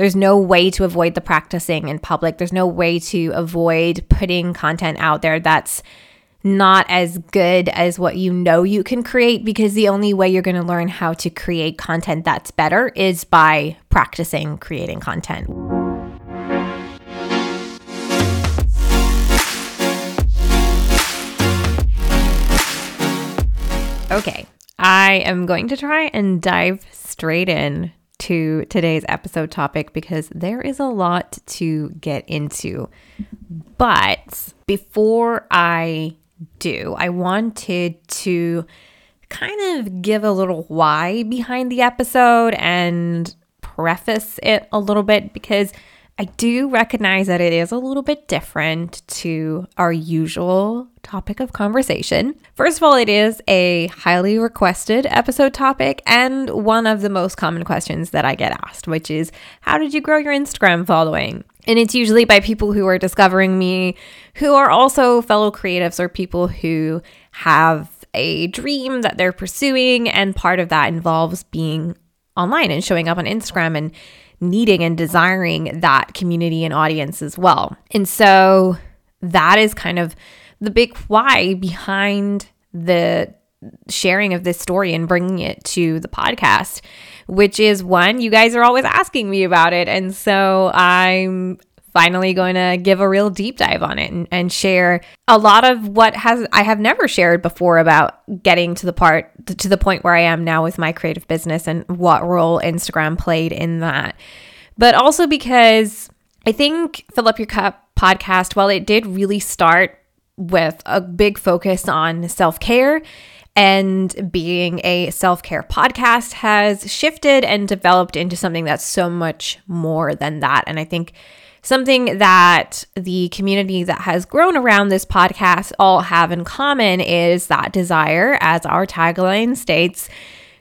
There's no way to avoid the practicing in public. There's no way to avoid putting content out there that's not as good as what you know you can create because the only way you're going to learn how to create content that's better is by practicing creating content. Okay, I am going to try and dive straight in to today's episode topic because there is a lot to get into. But before I do, I wanted to kind of give a little why behind the episode and preface it a little bit because I do recognize that it is a little bit different to our usual topic of conversation. First of all, it is a highly requested episode topic and one of the most common questions that I get asked, which is how did you grow your Instagram following? And it's usually by people who are discovering me, who are also fellow creatives or people who have a dream that they're pursuing. And part of that involves being online and showing up on Instagram and needing and desiring that community and audience as well. And so that is kind of the big why behind the sharing of this story and bringing it to the podcast, which is one, you guys are always asking me about it. And so I'm finally going to give a real deep dive on it and, and, share a lot of what has I have never shared before about getting to the part to the point where I am now with my creative business and what role Instagram played in that. But also because I think Fill Up Your Cup podcast, while it did really start with a big focus on self-care and being a self care podcast has shifted and developed into something that's so much more than that. And I think Something that the community that has grown around this podcast all have in common is that desire, as our tagline states,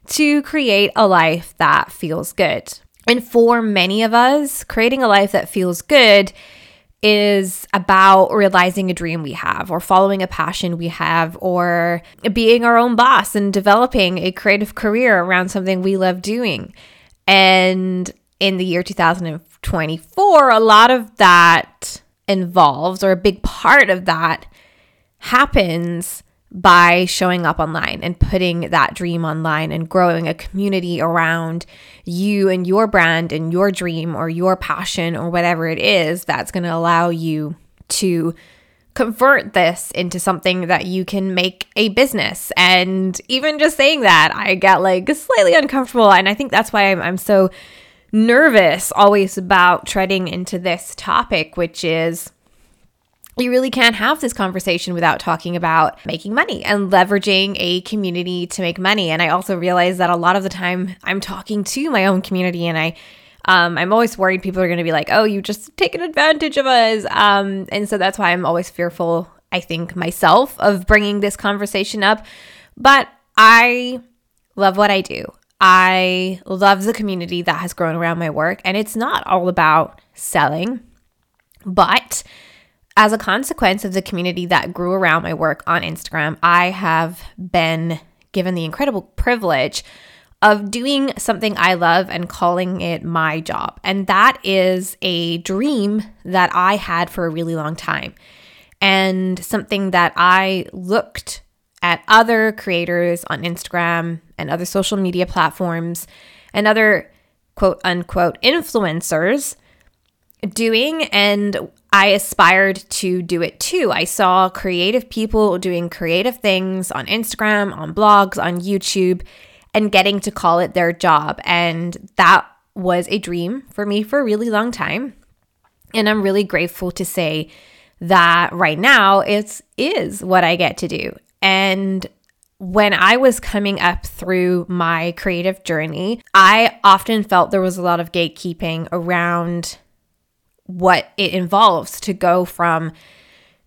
to create a life that feels good. And for many of us, creating a life that feels good is about realizing a dream we have, or following a passion we have, or being our own boss and developing a creative career around something we love doing. And in the year 2024, a lot of that involves, or a big part of that happens by showing up online and putting that dream online and growing a community around you and your brand and your dream or your passion or whatever it is that's going to allow you to convert this into something that you can make a business. And even just saying that, I get like slightly uncomfortable. And I think that's why I'm, I'm so nervous always about treading into this topic, which is you really can't have this conversation without talking about making money and leveraging a community to make money. And I also realize that a lot of the time I'm talking to my own community and I um, I'm always worried people are going to be like, oh, you just taken advantage of us. Um, and so that's why I'm always fearful, I think, myself of bringing this conversation up. But I love what I do. I love the community that has grown around my work, and it's not all about selling, but as a consequence of the community that grew around my work on Instagram, I have been given the incredible privilege of doing something I love and calling it my job. And that is a dream that I had for a really long time, and something that I looked at other creators on Instagram and other social media platforms and other quote unquote influencers doing and I aspired to do it too. I saw creative people doing creative things on Instagram, on blogs, on YouTube and getting to call it their job and that was a dream for me for a really long time. And I'm really grateful to say that right now it is is what I get to do. And when I was coming up through my creative journey, I often felt there was a lot of gatekeeping around what it involves to go from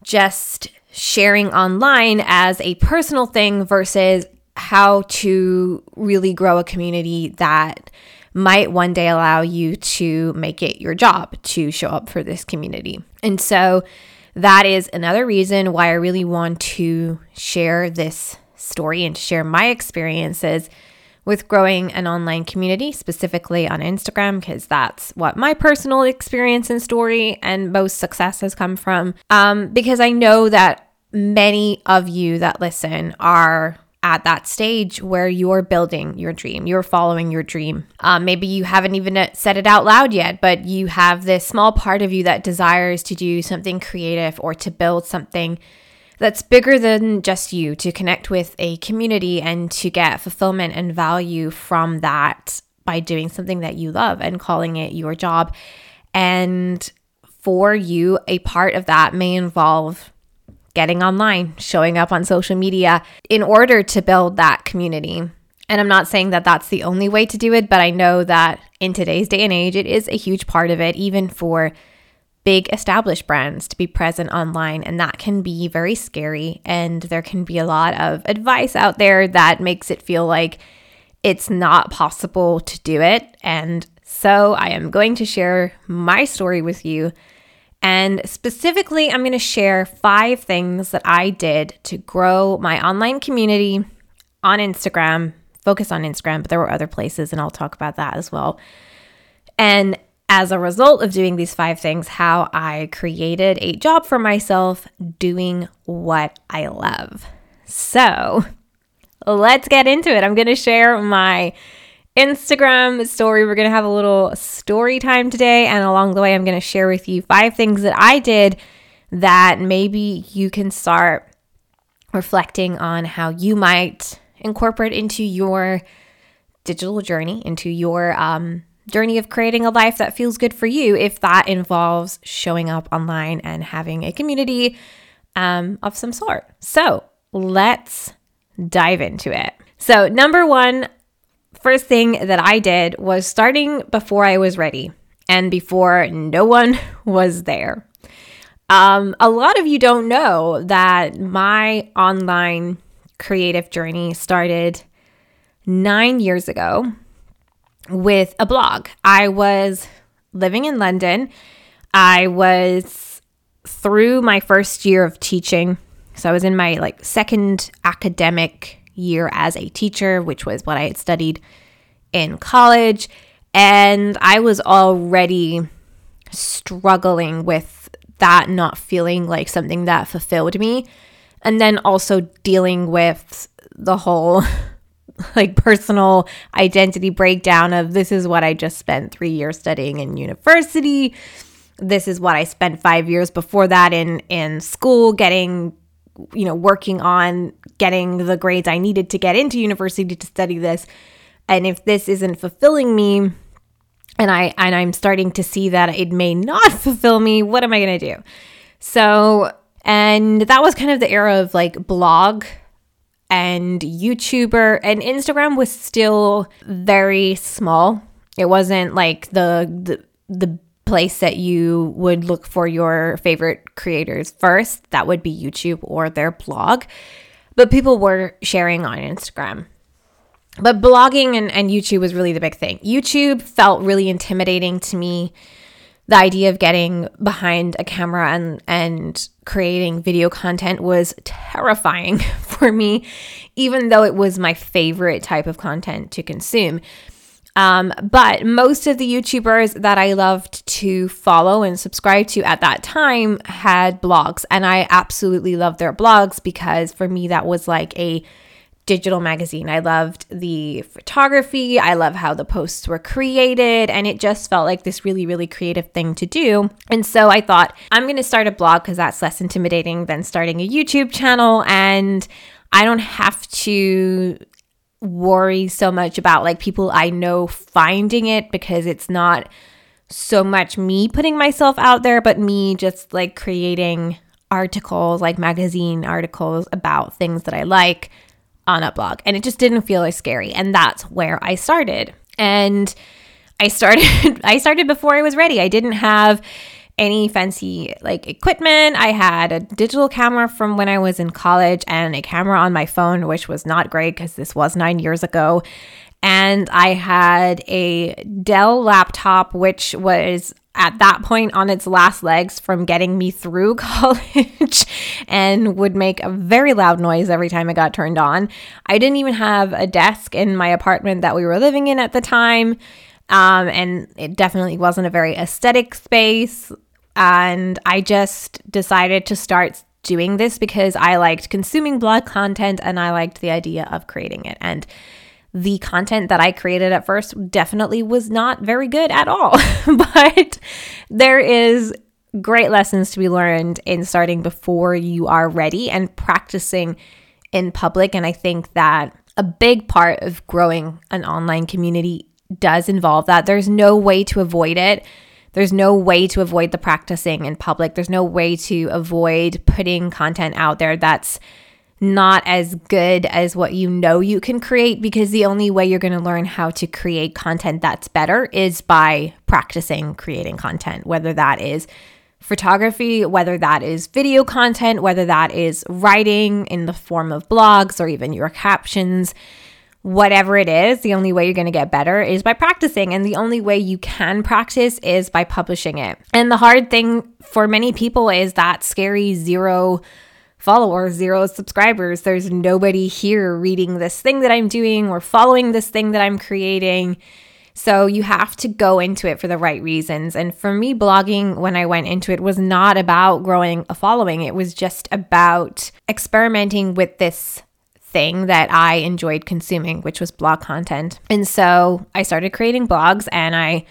just sharing online as a personal thing versus how to really grow a community that might one day allow you to make it your job to show up for this community. And so that is another reason why I really want to share this story and share my experiences with growing an online community, specifically on Instagram, because that's what my personal experience and story and most success has come from. Um, because I know that many of you that listen are at that stage where you're building your dream, you're following your dream. Um, maybe you haven't even said it out loud yet, but you have this small part of you that desires to do something creative or to build something that's bigger than just you, to connect with a community and to get fulfillment and value from that by doing something that you love and calling it your job. And for you, a part of that may involve getting online, showing up on social media in order to build that community. And I'm not saying that that's the only way to do it, but I know that in today's day and age, it is a huge part of it, even for big established brands to be present online. And that can be very scary. And there can be a lot of advice out there that makes it feel like it's not possible to do it. And so I am going to share my story with you and specifically, I'm going to share five things that I did to grow my online community on Instagram, focus on Instagram, but there were other places, and I'll talk about that as well. And as a result of doing these five things, how I created a job for myself doing what I love. So let's get into it. I'm going to share my Instagram story. We're going to have a little story time today. And along the way, I'm going to share with you five things that I did that maybe you can start reflecting on how you might incorporate into your digital journey, into your um, journey of creating a life that feels good for you, if that involves showing up online and having a community um, of some sort. So let's dive into it. So, number one, first thing that I did was starting before I was ready and before no one was there. Um, a lot of you don't know that my online creative journey started nine years ago with a blog. I was living in London. I was through my first year of teaching. So I was in my like second academic year as a teacher, which was what I had studied in college. And I was already struggling with that not feeling like something that fulfilled me. And then also dealing with the whole like personal identity breakdown of this is what I just spent three years studying in university. This is what I spent five years before that in in school getting you know, working on getting the grades I needed to get into university to study this. And if this isn't fulfilling me, and I and I'm starting to see that it may not fulfill me, what am I going to do? So, and that was kind of the era of like blog and YouTuber and Instagram was still very small. It wasn't like the the the place that you would look for your favorite creators first. That would be YouTube or their blog. But people were sharing on Instagram. But blogging and, and YouTube was really the big thing. YouTube felt really intimidating to me. The idea of getting behind a camera and, and creating video content was terrifying for me, even though it was my favorite type of content to consume. Um, but most of the YouTubers that I loved to follow and subscribe to at that time had blogs, and I absolutely loved their blogs because for me, that was like a digital magazine. I loved the photography, I love how the posts were created, and it just felt like this really, really creative thing to do. And so I thought, I'm going to start a blog because that's less intimidating than starting a YouTube channel. And I don't have to worry so much about like people I know finding it because it's not so much me putting myself out there, but me just like creating articles, like magazine articles about things that I like on a blog. And it just didn't feel as scary. And that's where I started. And I started I started before I was ready. I didn't have any fancy like equipment. I had a digital camera from when I was in college and a camera on my phone, which was not great because this was nine years ago. And I had a Dell laptop, which was at that point on its last legs from getting me through college and would make a very loud noise every time it got turned on. I didn't even have a desk in my apartment that we were living in at the time. Um, and it definitely wasn't a very aesthetic space. And I just decided to start doing this because I liked consuming blog content and I liked the idea of creating it. And the content that I created at first definitely was not very good at all. but there is great lessons to be learned in starting before you are ready and practicing in public. And I think that a big part of growing an online community does involve that. There's no way to avoid it. There's no way to avoid the practicing in public. There's no way to avoid putting content out there that's not as good as what you know you can create because the only way you're going to learn how to create content that's better is by practicing creating content, whether that is photography, whether that is video content, whether that is writing in the form of blogs or even your captions. Whatever it is, the only way you're going to get better is by practicing. And the only way you can practice is by publishing it. And the hard thing for many people is that scary zero followers, zero subscribers. There's nobody here reading this thing that I'm doing or following this thing that I'm creating. So you have to go into it for the right reasons. And for me, blogging, when I went into it, was not about growing a following, it was just about experimenting with this thing that I enjoyed consuming, which was blog content. And so I started creating blogs and I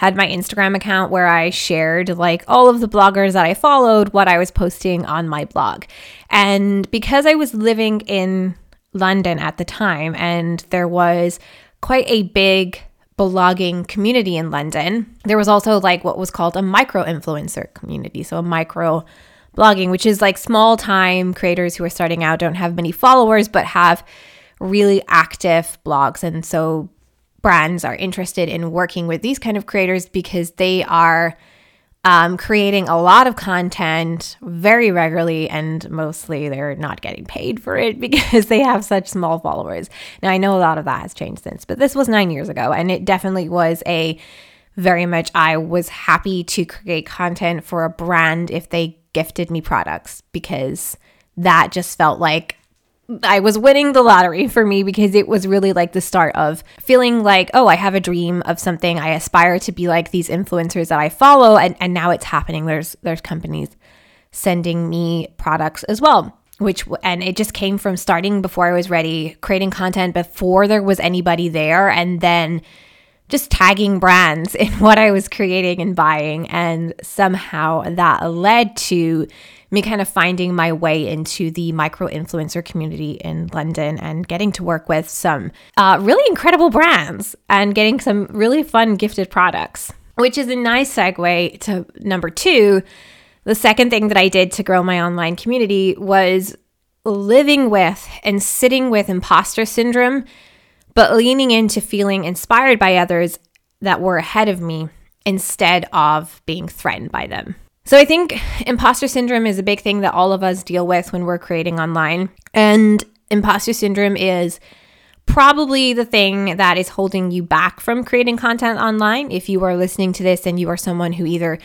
had my Instagram account where I shared like all of the bloggers that I followed, what I was posting on my blog. And because I was living in London at the time and there was quite a big blogging community in London, there was also like what was called a micro influencer community. So a micro blogging, which is like small time creators who are starting out, don't have many followers, but have really active blogs. And so brands are interested in working with these kind of creators because they are um, creating a lot of content very regularly and mostly they're not getting paid for it because they have such small followers. Now, I know a lot of that has changed since, but this was nine years ago and it definitely was a very much I was happy to create content for a brand if they gifted me products because that just felt like I was winning the lottery for me because it was really like the start of feeling like, oh, I have a dream of something. I aspire to be like these influencers that I follow and, and now it's happening. There's there's companies sending me products as well. Which and it just came from starting before I was ready, creating content before there was anybody there, and then just tagging brands in what I was creating and buying. And somehow that led to me kind of finding my way into the micro influencer community in London and getting to work with some uh, really incredible brands and getting some really fun gifted products, which is a nice segue to number two. The second thing that I did to grow my online community was living with and sitting with imposter syndrome, but leaning into feeling inspired by others that were ahead of me instead of being threatened by them. So I think imposter syndrome is a big thing that all of us deal with when we're creating online. And imposter syndrome is probably the thing that is holding you back from creating content online. If you are listening to this and you are someone who either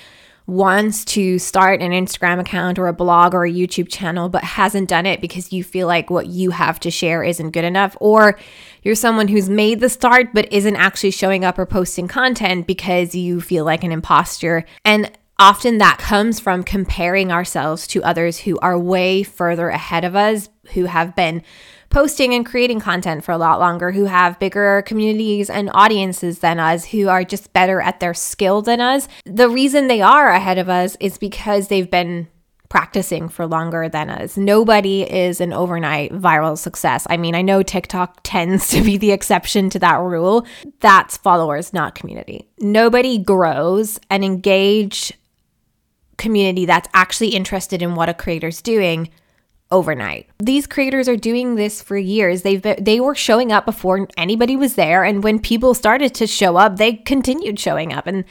wants to start an Instagram account or a blog or a YouTube channel, but hasn't done it because you feel like what you have to share isn't good enough, or you're someone who's made the start but isn't actually showing up or posting content because you feel like an imposter. And Often that comes from comparing ourselves to others who are way further ahead of us, who have been posting and creating content for a lot longer, who have bigger communities and audiences than us, who are just better at their skill than us. The reason they are ahead of us is because they've been practicing for longer than us. Nobody is an overnight viral success. I mean, I know TikTok tends to be the exception to that rule. That's followers, not community. Nobody grows and engage community that's actually interested in what a creator's doing overnight. These creators are doing this for years. They've been, they were showing up before anybody was there and when people started to show up, they continued showing up and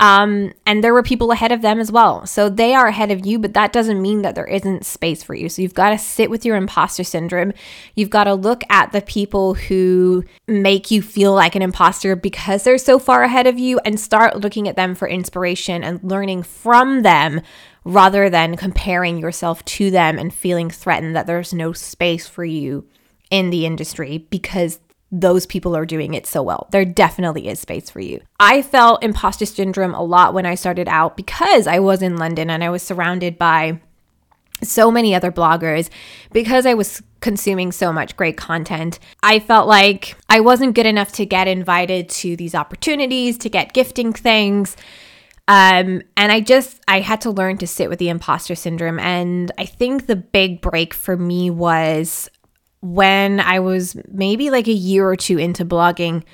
Um, and there were people ahead of them as well. So they are ahead of you, but that doesn't mean that there isn't space for you. So you've got to sit with your imposter syndrome. You've got to look at the people who make you feel like an imposter because they're so far ahead of you and start looking at them for inspiration and learning from them rather than comparing yourself to them and feeling threatened that there's no space for you in the industry because those people are doing it so well. There definitely is space for you. I felt imposter syndrome a lot when I started out because I was in London and I was surrounded by so many other bloggers because I was consuming so much great content. I felt like I wasn't good enough to get invited to these opportunities, to get gifting things. Um, and I just, I had to learn to sit with the imposter syndrome. And I think the big break for me was when I was maybe like a year or two into blogging,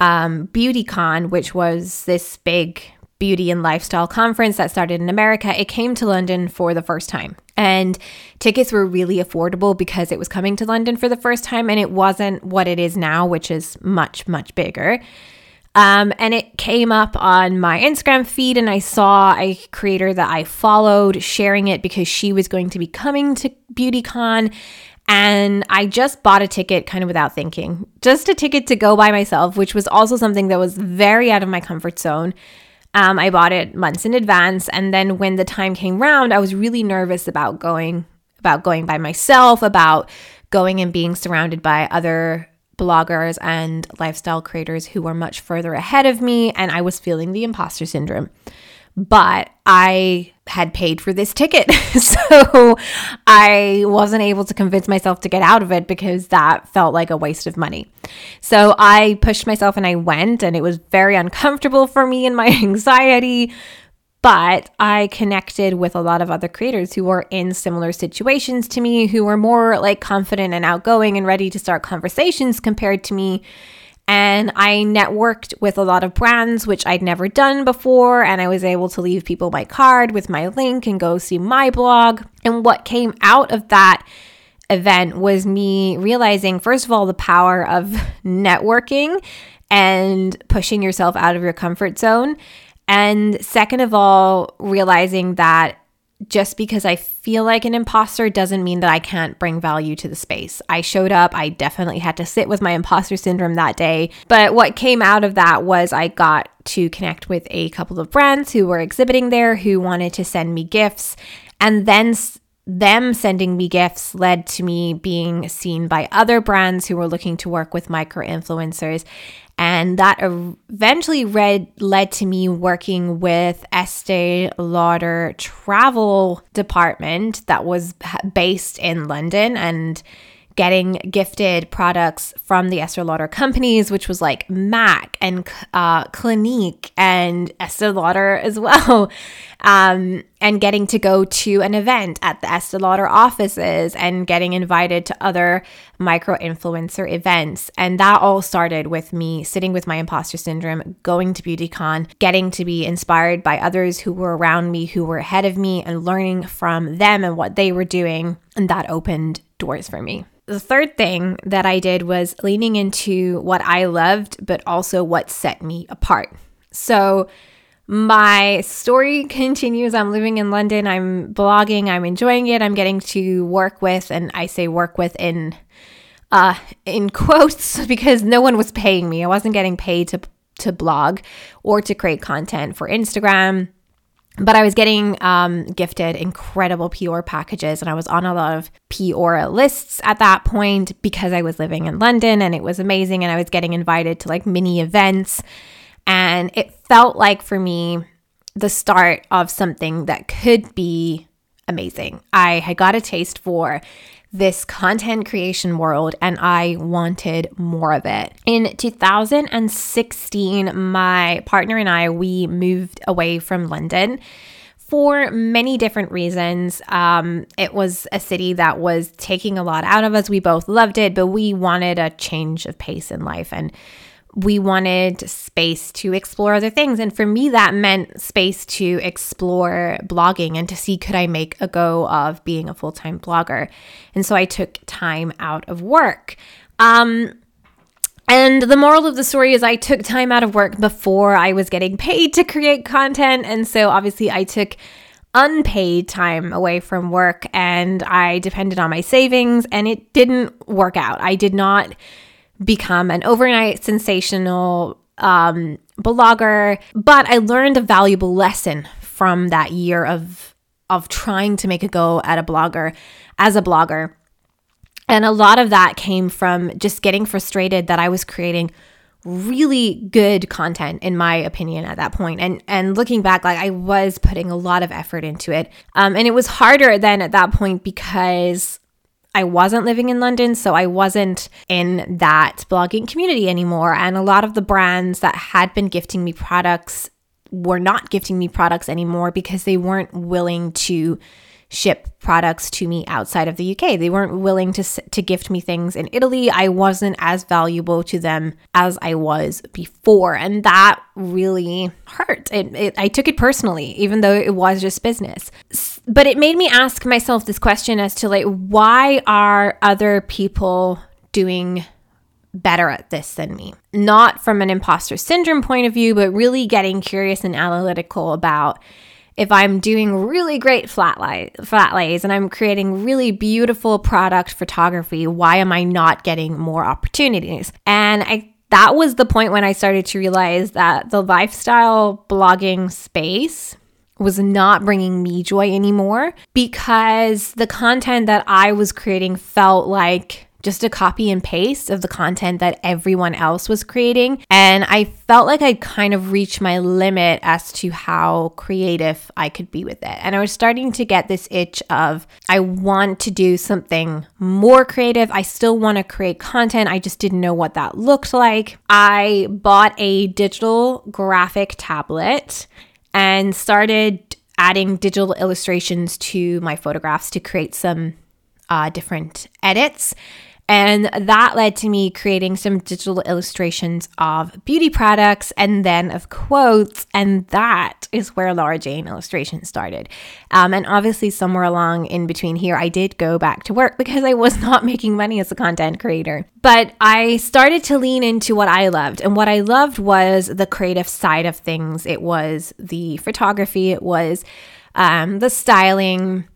um, BeautyCon, which was this big beauty and lifestyle conference that started in America, it came to London for the first time. And tickets were really affordable because it was coming to London for the first time and it wasn't what it is now, which is much, much bigger. Um, and it came up on my Instagram feed, and I saw a creator that I followed sharing it because she was going to be coming to BeautyCon. And I just bought a ticket kind of without thinking, just a ticket to go by myself, which was also something that was very out of my comfort zone. Um, I bought it months in advance, and then when the time came round, I was really nervous about going about going by myself, about going and being surrounded by other bloggers and lifestyle creators who were much further ahead of me, and I was feeling the imposter syndrome but I had paid for this ticket. so I wasn't able to convince myself to get out of it because that felt like a waste of money. So I pushed myself and I went, and it was very uncomfortable for me and my anxiety. But I connected with a lot of other creators who were in similar situations to me, who were more like confident and outgoing and ready to start conversations compared to me and I networked with a lot of brands, which I'd never done before. And I was able to leave people my card with my link and go see my blog. And what came out of that event was me realizing, first of all, the power of networking and pushing yourself out of your comfort zone. And second of all, realizing that just because I feel like an imposter doesn't mean that I can't bring value to the space. I showed up, I definitely had to sit with my imposter syndrome that day. But what came out of that was I got to connect with a couple of brands who were exhibiting there who wanted to send me gifts. And then them sending me gifts led to me being seen by other brands who were looking to work with micro influencers. And that eventually read, led to me working with Estee Lauder travel department that was based in London and getting gifted products from the Estee Lauder companies, which was like MAC and uh, Clinique and Estee Lauder as well. Um, and getting to go to an event at the Estee Lauder offices and getting invited to other micro influencer events. And that all started with me sitting with my imposter syndrome, going to BeautyCon, getting to be inspired by others who were around me, who were ahead of me, and learning from them and what they were doing. And that opened doors for me the third thing that I did was leaning into what I loved, but also what set me apart. So, my story continues. I'm living in London. I'm blogging. I'm enjoying it. I'm getting to work with, and I say work with in uh, in quotes because no one was paying me. I wasn't getting paid to to blog or to create content for Instagram but I was getting um, gifted incredible PR packages, and I was on a lot of PR lists at that point because I was living in London and it was amazing. And I was getting invited to like mini events, and it felt like for me the start of something that could be amazing. I had got a taste for this content creation world and I wanted more of it. In 2016, my partner and I we moved away from London for many different reasons. Um, it was a city that was taking a lot out of us. We both loved it, but we wanted a change of pace in life and we wanted space to explore other things. And for me, that meant space to explore blogging and to see could I make a go of being a full time blogger. And so I took time out of work. Um, And the moral of the story is I took time out of work before I was getting paid to create content. And so obviously I took unpaid time away from work and I depended on my savings and it didn't work out. I did not become an overnight sensational um, blogger, but I learned a valuable lesson from that year of of trying to make a go at a blogger as a blogger. And a lot of that came from just getting frustrated that I was creating really good content in my opinion at that point and and looking back like i was putting a lot of effort into it um, and it was harder then at that point because I wasn't living in London, so I wasn't in that blogging community anymore. And a lot of the brands that had been gifting me products were not gifting me products anymore because they weren't willing to ship products to me outside of the UK. They weren't willing to to gift me things in Italy. I wasn't as valuable to them as I was before, and that really hurt. It, it, I took it personally, even though it was just business. But it made me ask myself this question as to like, why are other people doing better at this than me? Not from an imposter syndrome point of view, but really getting curious and analytical about if I'm doing really great flat, lay, flat lays and I'm creating really beautiful product photography, why am I not getting more opportunities? And I that was the point when I started to realize that the lifestyle blogging space was not bringing me joy anymore because the content that I was creating felt like just a copy and paste of the content that everyone else was creating. And I felt like I'd kind of reached my limit as to how creative I could be with it. And I was starting to get this itch of, I want to do something more creative. I still want to create content. I just didn't know what that looked like. I bought a digital graphic tablet and started adding digital illustrations to my photographs to create some uh, different edits. And that led to me creating some digital illustrations of beauty products and then of quotes. And that is where Laura Jane illustration started. Um, and obviously, somewhere along in between here, I did go back to work because I was not making money as a content creator. But I started to lean into what I loved. And what I loved was the creative side of things, it was the photography, it was um, the styling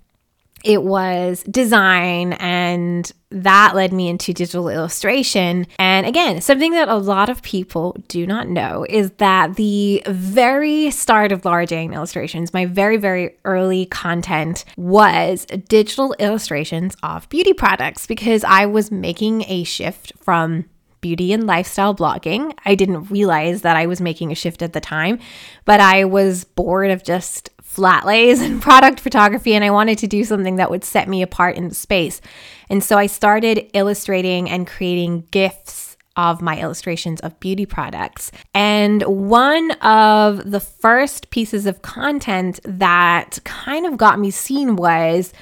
it was design and that led me into digital illustration. And again, something that a lot of people do not know is that the very start of Laura Jane illustrations, my very, very early content was digital illustrations of beauty products because I was making a shift from beauty and lifestyle blogging. I didn't realize that I was making a shift at the time, but I was bored of just flat lays and product photography, and I wanted to do something that would set me apart in the space. And so I started illustrating and creating GIFs of my illustrations of beauty products. And one of the first pieces of content that kind of got me seen was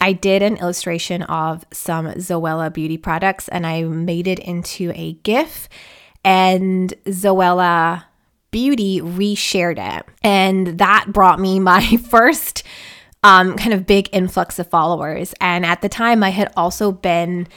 I did an illustration of some Zoella beauty products and I made it into a GIF. And Zoella Beauty reshared it. And that brought me my first um, kind of big influx of followers. And at the time, I had also been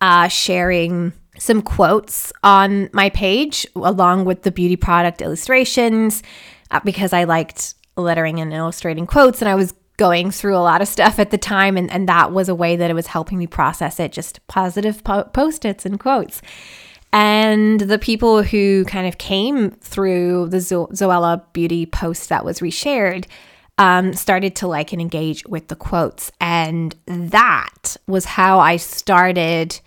uh, sharing some quotes on my page along with the beauty product illustrations uh, because I liked lettering and illustrating quotes. And I was going through a lot of stuff at the time. And, and that was a way that it was helping me process it just positive po- post its and quotes. And the people who kind of came through the Zo- Zoella Beauty post that was reshared um, started to like and engage with the quotes. And that was how I started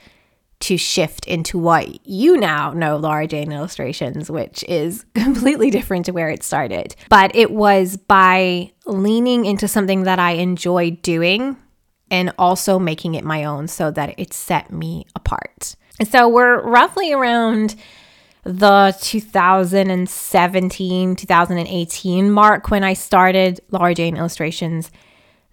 to shift into what you now know Laura Jane Illustrations, which is completely different to where it started. But it was by leaning into something that I enjoy doing and also making it my own so that it set me apart. So we're roughly around the 2017 2018 mark when I started Laura Jane Illustrations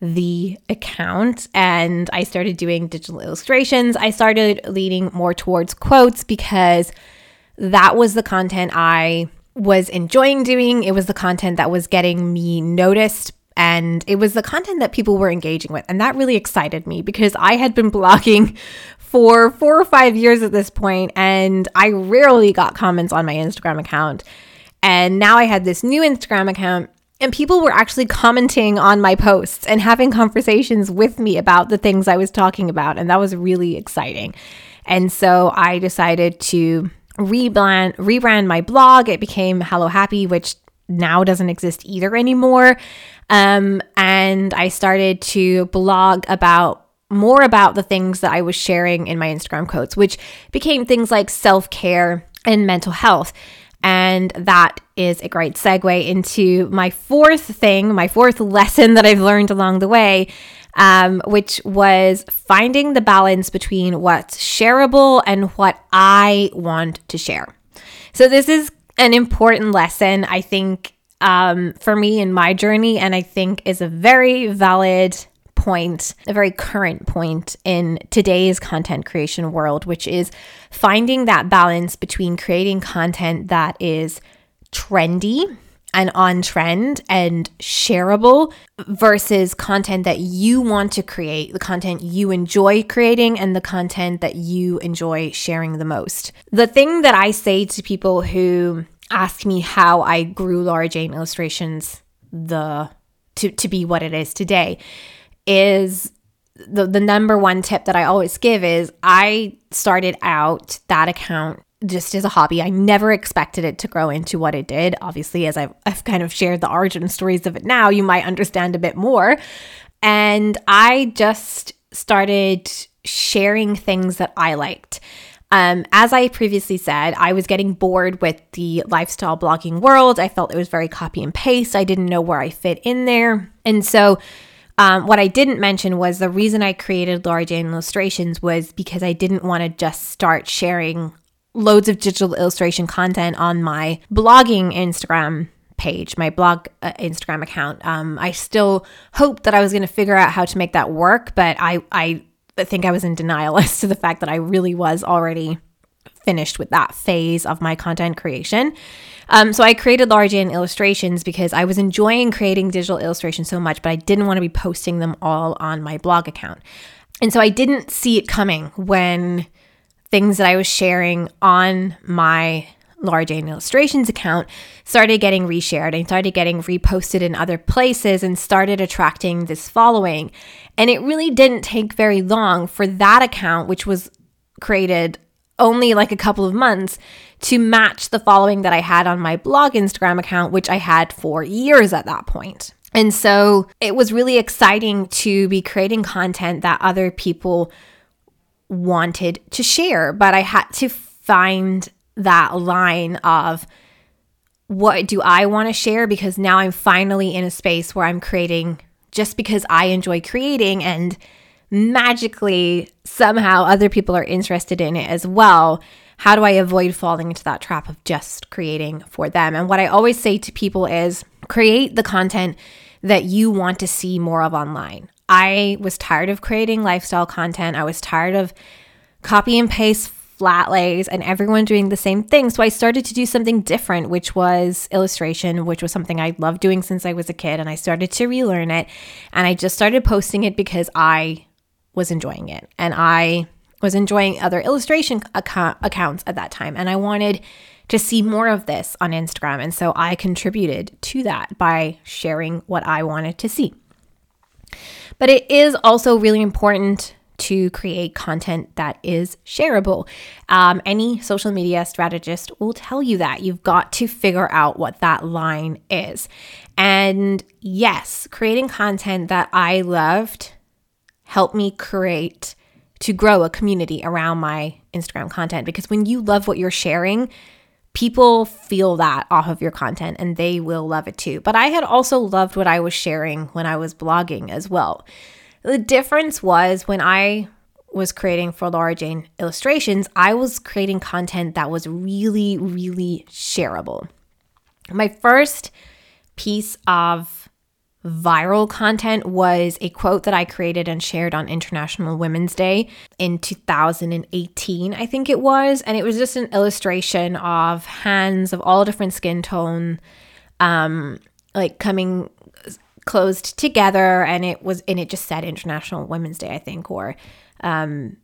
the account and I started doing digital illustrations. I started leaning more towards quotes because that was the content I was enjoying doing. It was the content that was getting me noticed and it was the content that people were engaging with. And that really excited me because I had been blogging for four or five years at this point, and I rarely got comments on my Instagram account. And now I had this new Instagram account, and people were actually commenting on my posts and having conversations with me about the things I was talking about. And that was really exciting. And so I decided to rebrand rebrand my blog. It became Hello Happy, which now doesn't exist either anymore. Um, and I started to blog about more about the things that I was sharing in my Instagram quotes, which became things like self care and mental health. And that is a great segue into my fourth thing, my fourth lesson that I've learned along the way, um, which was finding the balance between what's shareable and what I want to share. So, this is an important lesson, I think, um, for me in my journey, and I think is a very valid point, a very current point in today's content creation world, which is finding that balance between creating content that is trendy and on trend and shareable versus content that you want to create, the content you enjoy creating, and the content that you enjoy sharing the most. The thing that I say to people who ask me how I grew Laura Jane Illustrations the to, to be what it is today is the the number one tip that I always give is I started out that account just as a hobby. I never expected it to grow into what it did. Obviously, as I've, I've kind of shared the origin stories of it now, you might understand a bit more. And I just started sharing things that I liked. Um, as I previously said, I was getting bored with the lifestyle blogging world. I felt it was very copy and paste. I didn't know where I fit in there. And so um, what I didn't mention was the reason I created Laura Jane Illustrations was because I didn't want to just start sharing loads of digital illustration content on my blogging Instagram page, my blog uh, Instagram account. Um, I still hoped that I was going to figure out how to make that work, but I, I think I was in denial as to the fact that I really was already finished with that phase of my content creation. Um, so I created Laura Jane illustrations because I was enjoying creating digital illustrations so much, but I didn't want to be posting them all on my blog account. And so I didn't see it coming when things that I was sharing on my Laura Jane Illustrations account started getting reshared and started getting reposted in other places and started attracting this following. And it really didn't take very long for that account, which was created only like a couple of months to match the following that I had on my blog Instagram account, which I had for years at that point. And so it was really exciting to be creating content that other people wanted to share, but I had to find that line of what do I want to share because now I'm finally in a space where I'm creating just because I enjoy creating and magically somehow other people are interested in it as well. How do I avoid falling into that trap of just creating for them? And what I always say to people is create the content that you want to see more of online. I was tired of creating lifestyle content. I was tired of copy and paste flat lays and everyone doing the same thing. So I started to do something different, which was illustration, which was something I loved doing since I was a kid. And I started to relearn it. And I just started posting it because I was enjoying it. And I was enjoying other illustration account- accounts at that time. And I wanted to see more of this on Instagram. And so I contributed to that by sharing what I wanted to see. But it is also really important to create content that is shareable. Um, any social media strategist will tell you that. You've got to figure out what that line is. And yes, creating content that I loved help me create to grow a community around my Instagram content because when you love what you're sharing, people feel that off of your content and they will love it too. But I had also loved what I was sharing when I was blogging as well. The difference was when I was creating for Laura Jane illustrations, I was creating content that was really, really shareable. My first piece of viral content was a quote that I created and shared on International Women's Day in 2018, I think it was. And it was just an illustration of hands of all different skin tone, um, like coming closed together. And it was, and it just said International Women's Day, I think, or, um,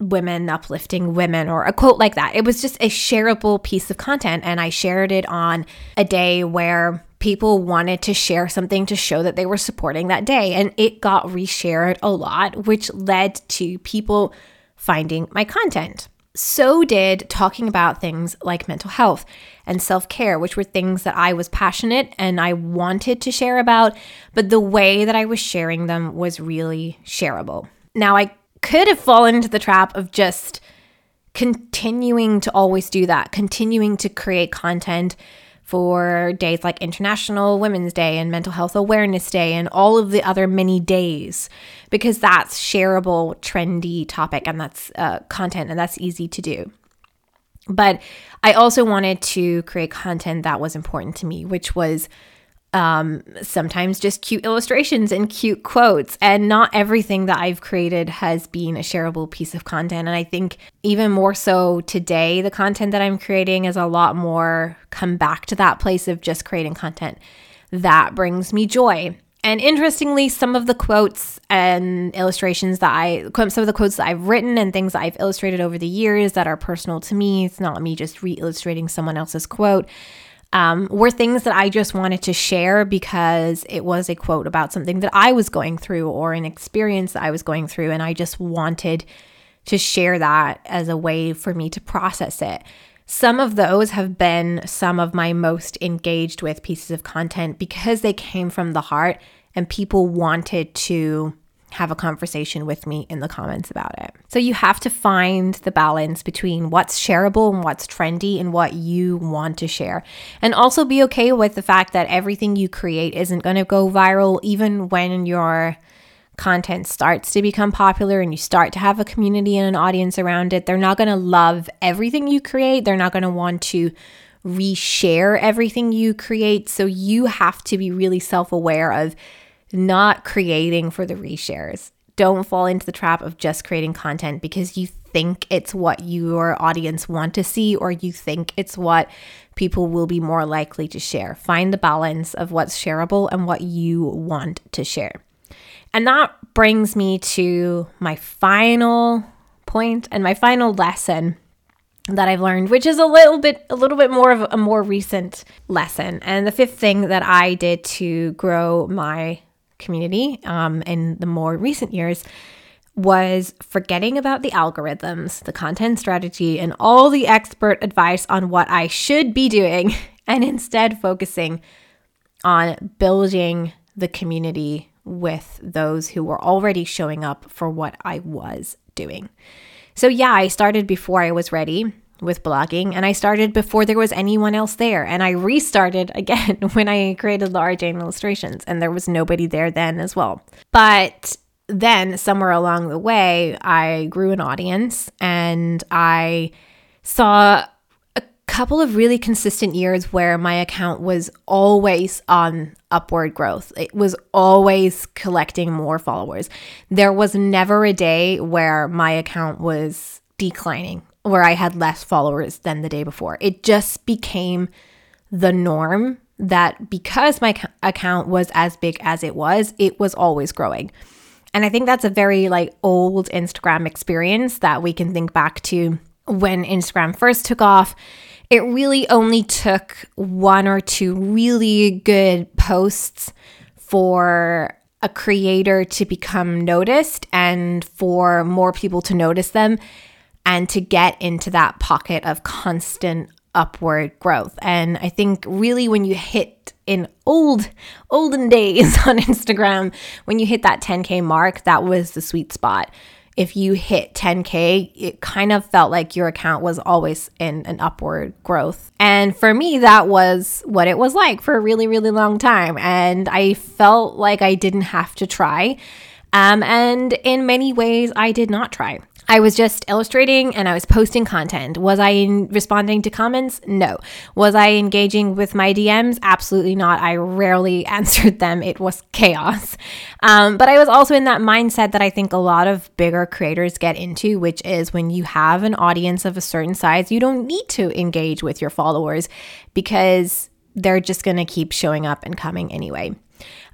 women uplifting women or a quote like that. It was just a shareable piece of content. And I shared it on a day where people wanted to share something to show that they were supporting that day. And it got reshared a lot, which led to people finding my content. So did talking about things like mental health and self care, which were things that I was passionate and I wanted to share about, but the way that I was sharing them was really shareable. Now, I could have fallen into the trap of just continuing to always do that, continuing to create content for days like International Women's Day and Mental Health Awareness Day and all of the other many days because that's shareable, trendy topic and that's uh, content and that's easy to do. But I also wanted to create content that was important to me, which was um, sometimes just cute illustrations and cute quotes. And not everything that I've created has been a shareable piece of content. And I think even more so today, the content that I'm creating is a lot more come back to that place of just creating content that brings me joy. And interestingly, some of the quotes and illustrations that I, some of the quotes that I've written and things that I've illustrated over the years that are personal to me, it's not me just re illustrating someone else's quote um, were things that I just wanted to share because it was a quote about something that I was going through or an experience that I was going through. And I just wanted to share that as a way for me to process it. Some of those have been some of my most engaged with pieces of content because they came from the heart and people wanted to have a conversation with me in the comments about it. So you have to find the balance between what's shareable and what's trendy and what you want to share. And also be okay with the fact that everything you create isn't going to go viral even when your content starts to become popular and you start to have a community and an audience around it. They're not going to love everything you create. They're not going to want to reshare everything you create. So you have to be really self-aware of not creating for the reshares. Don't fall into the trap of just creating content because you think it's what your audience want to see or you think it's what people will be more likely to share. Find the balance of what's shareable and what you want to share. And that brings me to my final point and my final lesson that I've learned, which is a little bit a little bit more of a more recent lesson. And the fifth thing that I did to grow my community um, in the more recent years was forgetting about the algorithms, the content strategy, and all the expert advice on what I should be doing, and instead focusing on building the community with those who were already showing up for what I was doing. So, yeah, I started before I was ready with blogging and I started before there was anyone else there and I restarted again when I created Laura Jane illustrations and there was nobody there then as well. But then somewhere along the way I grew an audience and I saw a couple of really consistent years where my account was always on upward growth. It was always collecting more followers. There was never a day where my account was declining where I had less followers than the day before. It just became the norm that because my account was as big as it was, it was always growing. And I think that's a very like old Instagram experience that we can think back to when Instagram first took off. It really only took one or two really good posts for a creator to become noticed and for more people to notice them and to get into that pocket of constant upward growth. And I think really when you hit in old olden days on Instagram, when you hit that 10k mark, that was the sweet spot. If you hit 10k, it kind of felt like your account was always in an upward growth. And for me, that was what it was like for a really, really long time. And I felt like I didn't have to try. Um, and in many ways, I did not try. I was just illustrating and I was posting content. Was I responding to comments? No. Was I engaging with my DMs? Absolutely not. I rarely answered them. It was chaos. Um, but I was also in that mindset that I think a lot of bigger creators get into, which is when you have an audience of a certain size, you don't need to engage with your followers because they're just going to keep showing up and coming anyway.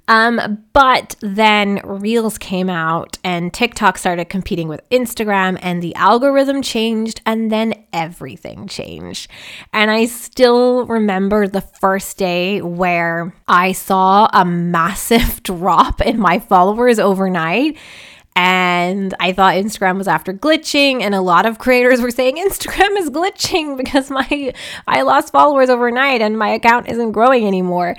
Um, but then Reels came out and TikTok started competing with Instagram and the algorithm changed and then everything changed. And I still remember the first day where I saw a massive drop in my followers overnight and I thought Instagram was after glitching and a lot of creators were saying Instagram is glitching because my I lost followers overnight and my account isn't growing anymore.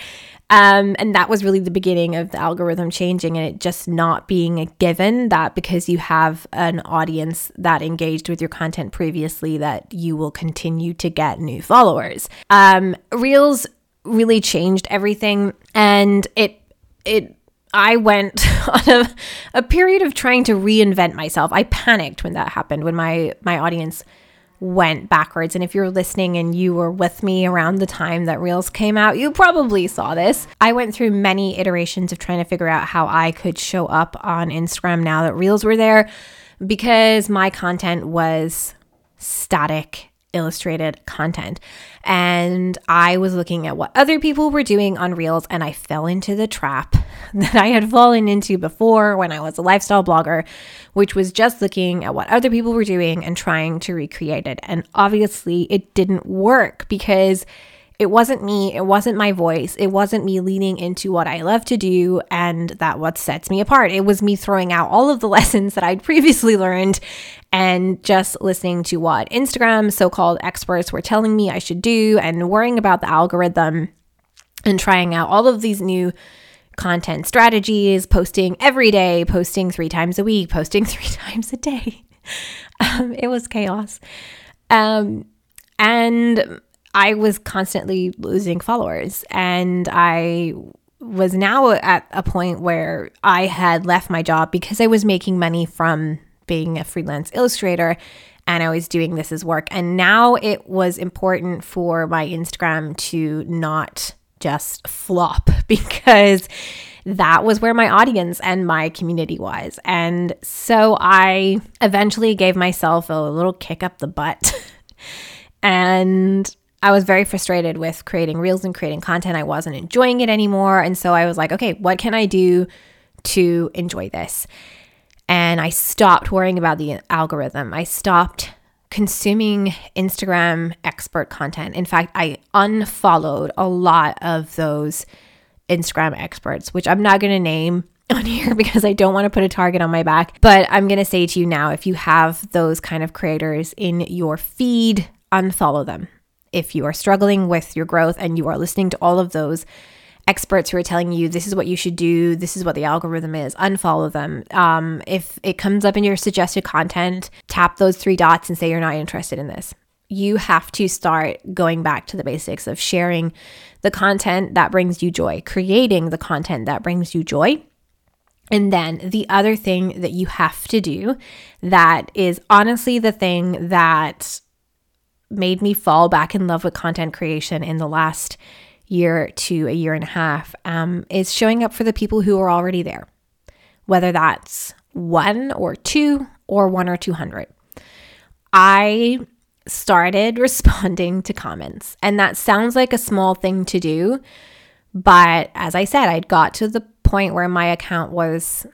Um, and that was really the beginning of the algorithm changing and it just not being a given that because you have an audience that engaged with your content previously that you will continue to get new followers. Um, Reels really changed everything and it it I went on a, a period of trying to reinvent myself. I panicked when that happened, when my my audience went backwards. And if you're listening and you were with me around the time that Reels came out, you probably saw this. I went through many iterations of trying to figure out how I could show up on Instagram now that Reels were there because my content was static illustrated content. And I was looking at what other people were doing on Reels, and I fell into the trap that I had fallen into before when I was a lifestyle blogger, which was just looking at what other people were doing and trying to recreate it. And obviously, it didn't work because it wasn't me, it wasn't my voice, it wasn't me leaning into what I love to do and that what sets me apart. It was me throwing out all of the lessons that I'd previously learned and just listening to what Instagram so called experts were telling me I should do and worrying about the algorithm and trying out all of these new content strategies, posting every day, posting three times a week, posting three times a day. Um, it was chaos. Um, and I was constantly losing followers. And I was now at a point where I had left my job because I was making money from being a freelance illustrator and I was doing this as work. And now it was important for my Instagram to not just flop because that was where my audience and my community was. And so I eventually gave myself a little kick up the butt and I was very frustrated with creating reels and creating content. I wasn't enjoying it anymore. And so I was like, okay, what can I do to enjoy this? And I stopped worrying about the algorithm. I stopped consuming Instagram expert content. In fact, I unfollowed a lot of those Instagram experts, which I'm not going to name on here because I don't want to put a target on my back. But I'm going to say to you now if you have those kind of creators in your feed, unfollow them if you are struggling with your growth and you are listening to all of those experts who are telling you this is what you should do, this is what the algorithm is, unfollow them. Um, if it comes up in your suggested content, tap those three dots and say you're not interested in this. You have to start going back to the basics of sharing the content that brings you joy, creating the content that brings you joy. And then the other thing that you have to do that is honestly the thing that made me fall back in love with content creation in the last year to a year and a half um, is showing up for the people who are already there, whether that's one or two or one or 200. I started responding to comments, and that sounds like a small thing to do. But as I said, I'd got to the point where my account was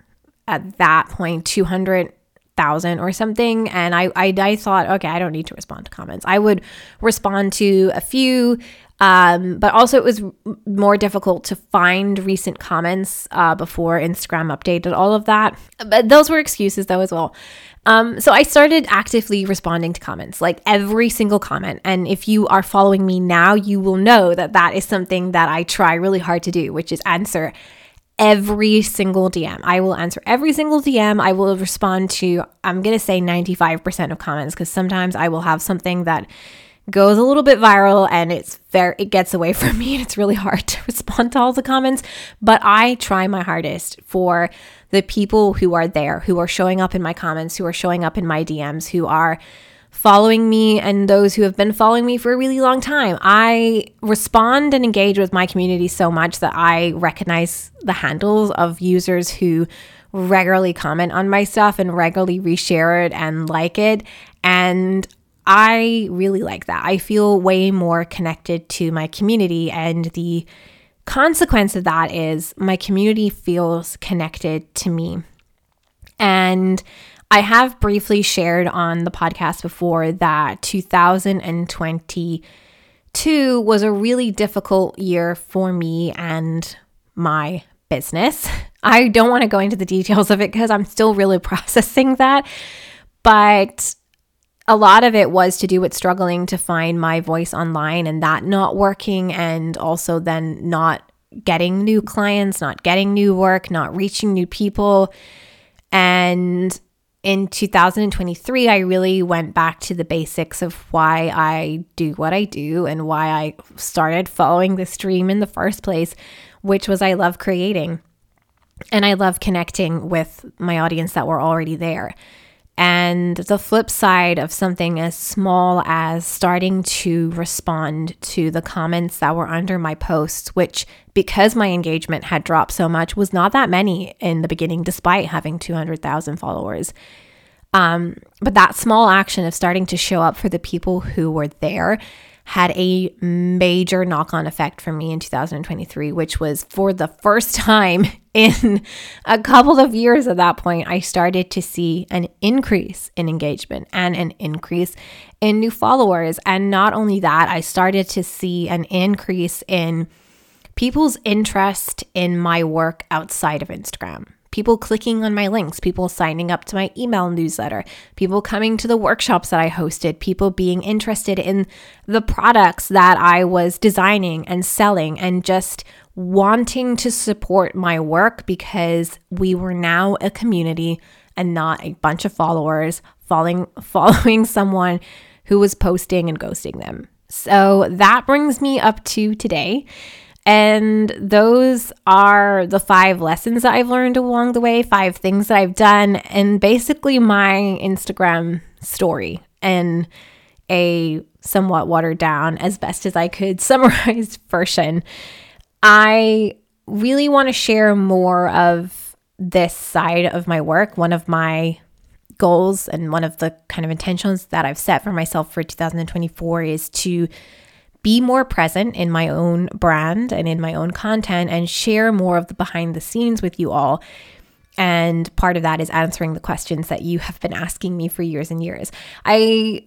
at that point 200 thousand or something. And I, I i thought okay i don't need to respond to comments. I would respond to a few um, but also it was more difficult to find recent comments uh, before instagram updated all of that. But those were excuses though as well. Um, so I started actively responding to comments, like every single comment. And if you are following me now, you will know that that is something that I try really hard to do, which is answer every single DM. I will answer every single DM. I will respond to, I'm going to say 95% of comments because sometimes I will have something that goes a little bit viral and it's very it gets away from me and it's really hard to respond to all the comments but I try my hardest for the people who are there who are showing up in my comments who are showing up in my DMs who are following me and those who have been following me for a really long time. I respond and engage with my community so much that I recognize the handles of users who regularly comment on my stuff and regularly reshare it and like it. And I really like that. I feel way more connected to my community and the consequence of that is my community feels connected to me. And I have briefly shared on the podcast before that 2022 was a really difficult year for me and my business. I don't want to go into the details of it because I'm still really processing that. But a lot of it was to do with struggling to find my voice online and that not working, and also then not getting new clients, not getting new work, not reaching new people. And in 2023, I really went back to the basics of why I do what I do and why I started following this dream in the first place, which was I love creating and I love connecting with my audience that were already there. And the flip side of something as small as starting to respond to the comments that were under my posts, which, because my engagement had dropped so much, was not that many in the beginning, despite having 200,000 followers. Um, but that small action of starting to show up for the people who were there had a major knock on effect for me in 2023, which was for the first time in a couple of years at that point, I started to see an increase in engagement and an increase in new followers. And not only that, I started to see an increase in people's interest in my work outside of Instagram people clicking on my links, people signing up to my email newsletter, people coming to the workshops that I hosted, people being interested in the products that I was designing and selling, and just wanting to support my work because we were now a community and not a bunch of followers following following someone who was posting and ghosting them. So that brings me up to today. And those are the five lessons that I've learned along the way, five things that I've done, and basically my Instagram story and a somewhat watered down, as best as I could, summarized version. I really want to share more of this side of my work. One of my goals and one of the kind of intentions that I've set for myself for 2024 is to be more present in my own brand and in my own content and share more of the behind the scenes with you all. And part of that is answering the questions that you have been asking me for years and years. I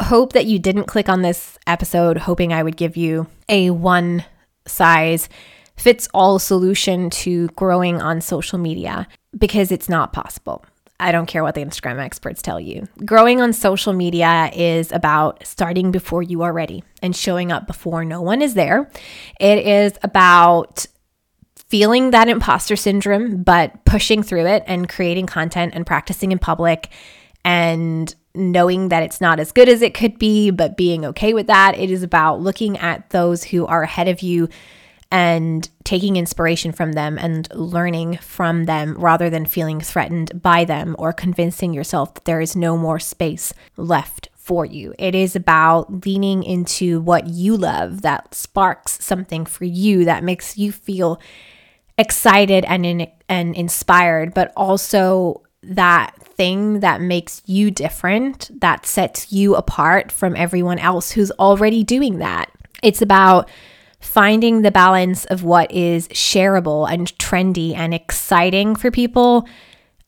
hope that you didn't click on this episode hoping I would give you a one size fits all solution to growing on social media because it's not possible. I don't care what the Instagram experts tell you. Growing on social media is about starting before you are ready and showing up before no one is there. It is about feeling that imposter syndrome, but pushing through it and creating content and practicing in public and knowing that it's not as good as it could be, but being okay with that. It is about looking at those who are ahead of you and taking inspiration from them and learning from them rather than feeling threatened by them or convincing yourself that there is no more space left for you. It is about leaning into what you love that sparks something for you that makes you feel excited and in, and inspired, but also that thing that makes you different, that sets you apart from everyone else who's already doing that. It's about finding the balance of what is shareable and trendy and exciting for people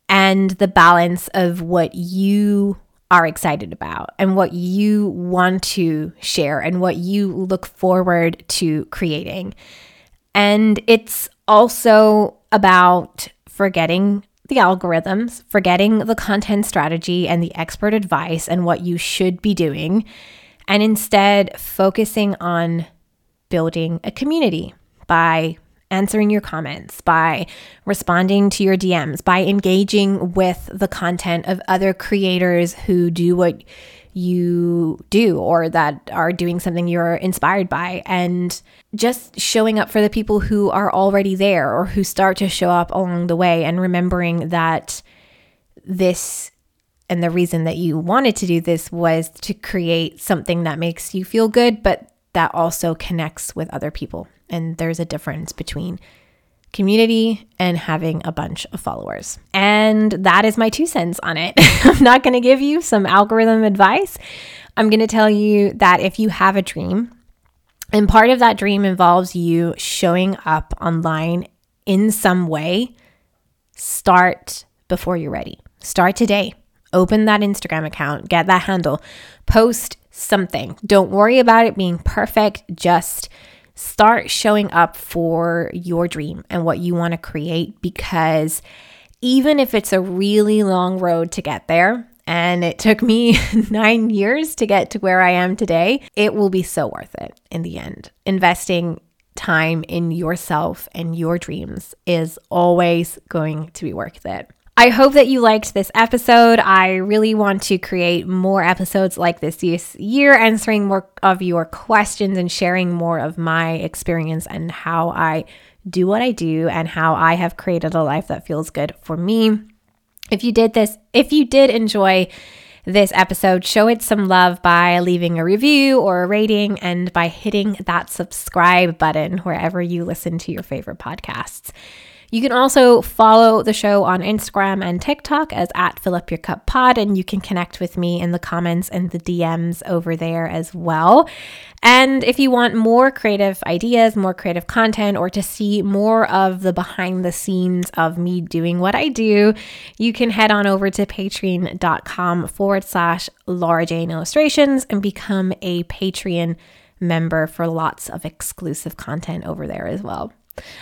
and the balance of what you are excited about and what you want to share and what you look forward to creating. And it's also about forgetting the algorithms, forgetting the content strategy and the expert advice and what you should be doing, and instead focusing on building a community by answering your comments, by responding to your DMs, by engaging with the content of other creators who do what you do or that are doing something you're inspired by, and just showing up for the people who are already there or who start to show up along the way, and remembering that this and the reason that you wanted to do this was to create something that makes you feel good, but that also connects with other people. And there's a difference between community and having a bunch of followers. And that is my two cents on it. I'm not going to give you some algorithm advice. I'm going to tell you that if you have a dream And part of that dream involves you showing up online in some way. Start before you're ready. Start today. Open that Instagram account, get that handle, post something. Don't worry about it being perfect. Just start showing up for your dream and what you want to create because even if it's a really long road to get there, and it took me nine years to get to where I am today, it will be so worth it in the end. Investing time in yourself and your dreams is always going to be worth it. I hope that you liked this episode. I really want to create more episodes like this this year, answering more of your questions and sharing more of my experience and how I do what I do and how I have created a life that feels good for me. If you did this, if you did enjoy this episode, show it some love by leaving a review or a rating and by hitting that subscribe button wherever you listen to your favorite podcasts. You can also follow the show on Instagram and TikTok as at Fill Up Your Cup Pod, and you can connect with me in the comments and the DMs over there as well. And if you want more creative ideas, more creative content, or to see more of the behind the scenes of me doing what I do, you can head on over to patreon.com forward slash Laura Jane Illustrations and become a Patreon member for lots of exclusive content over there as well.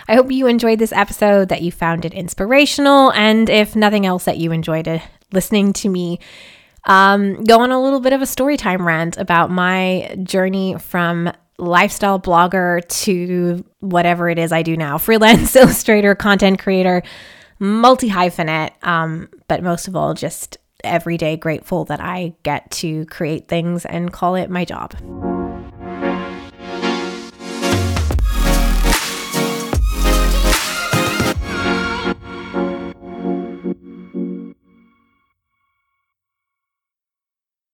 I hope you enjoyed this episode, that you found it inspirational, and if nothing else, that you enjoyed it, listening to me um, go on a little bit of a story time rant about my journey from lifestyle blogger to whatever it is I do now freelance illustrator, content creator, multi hyphenate, um, but most of all, just every day grateful that I get to create things and call it my job.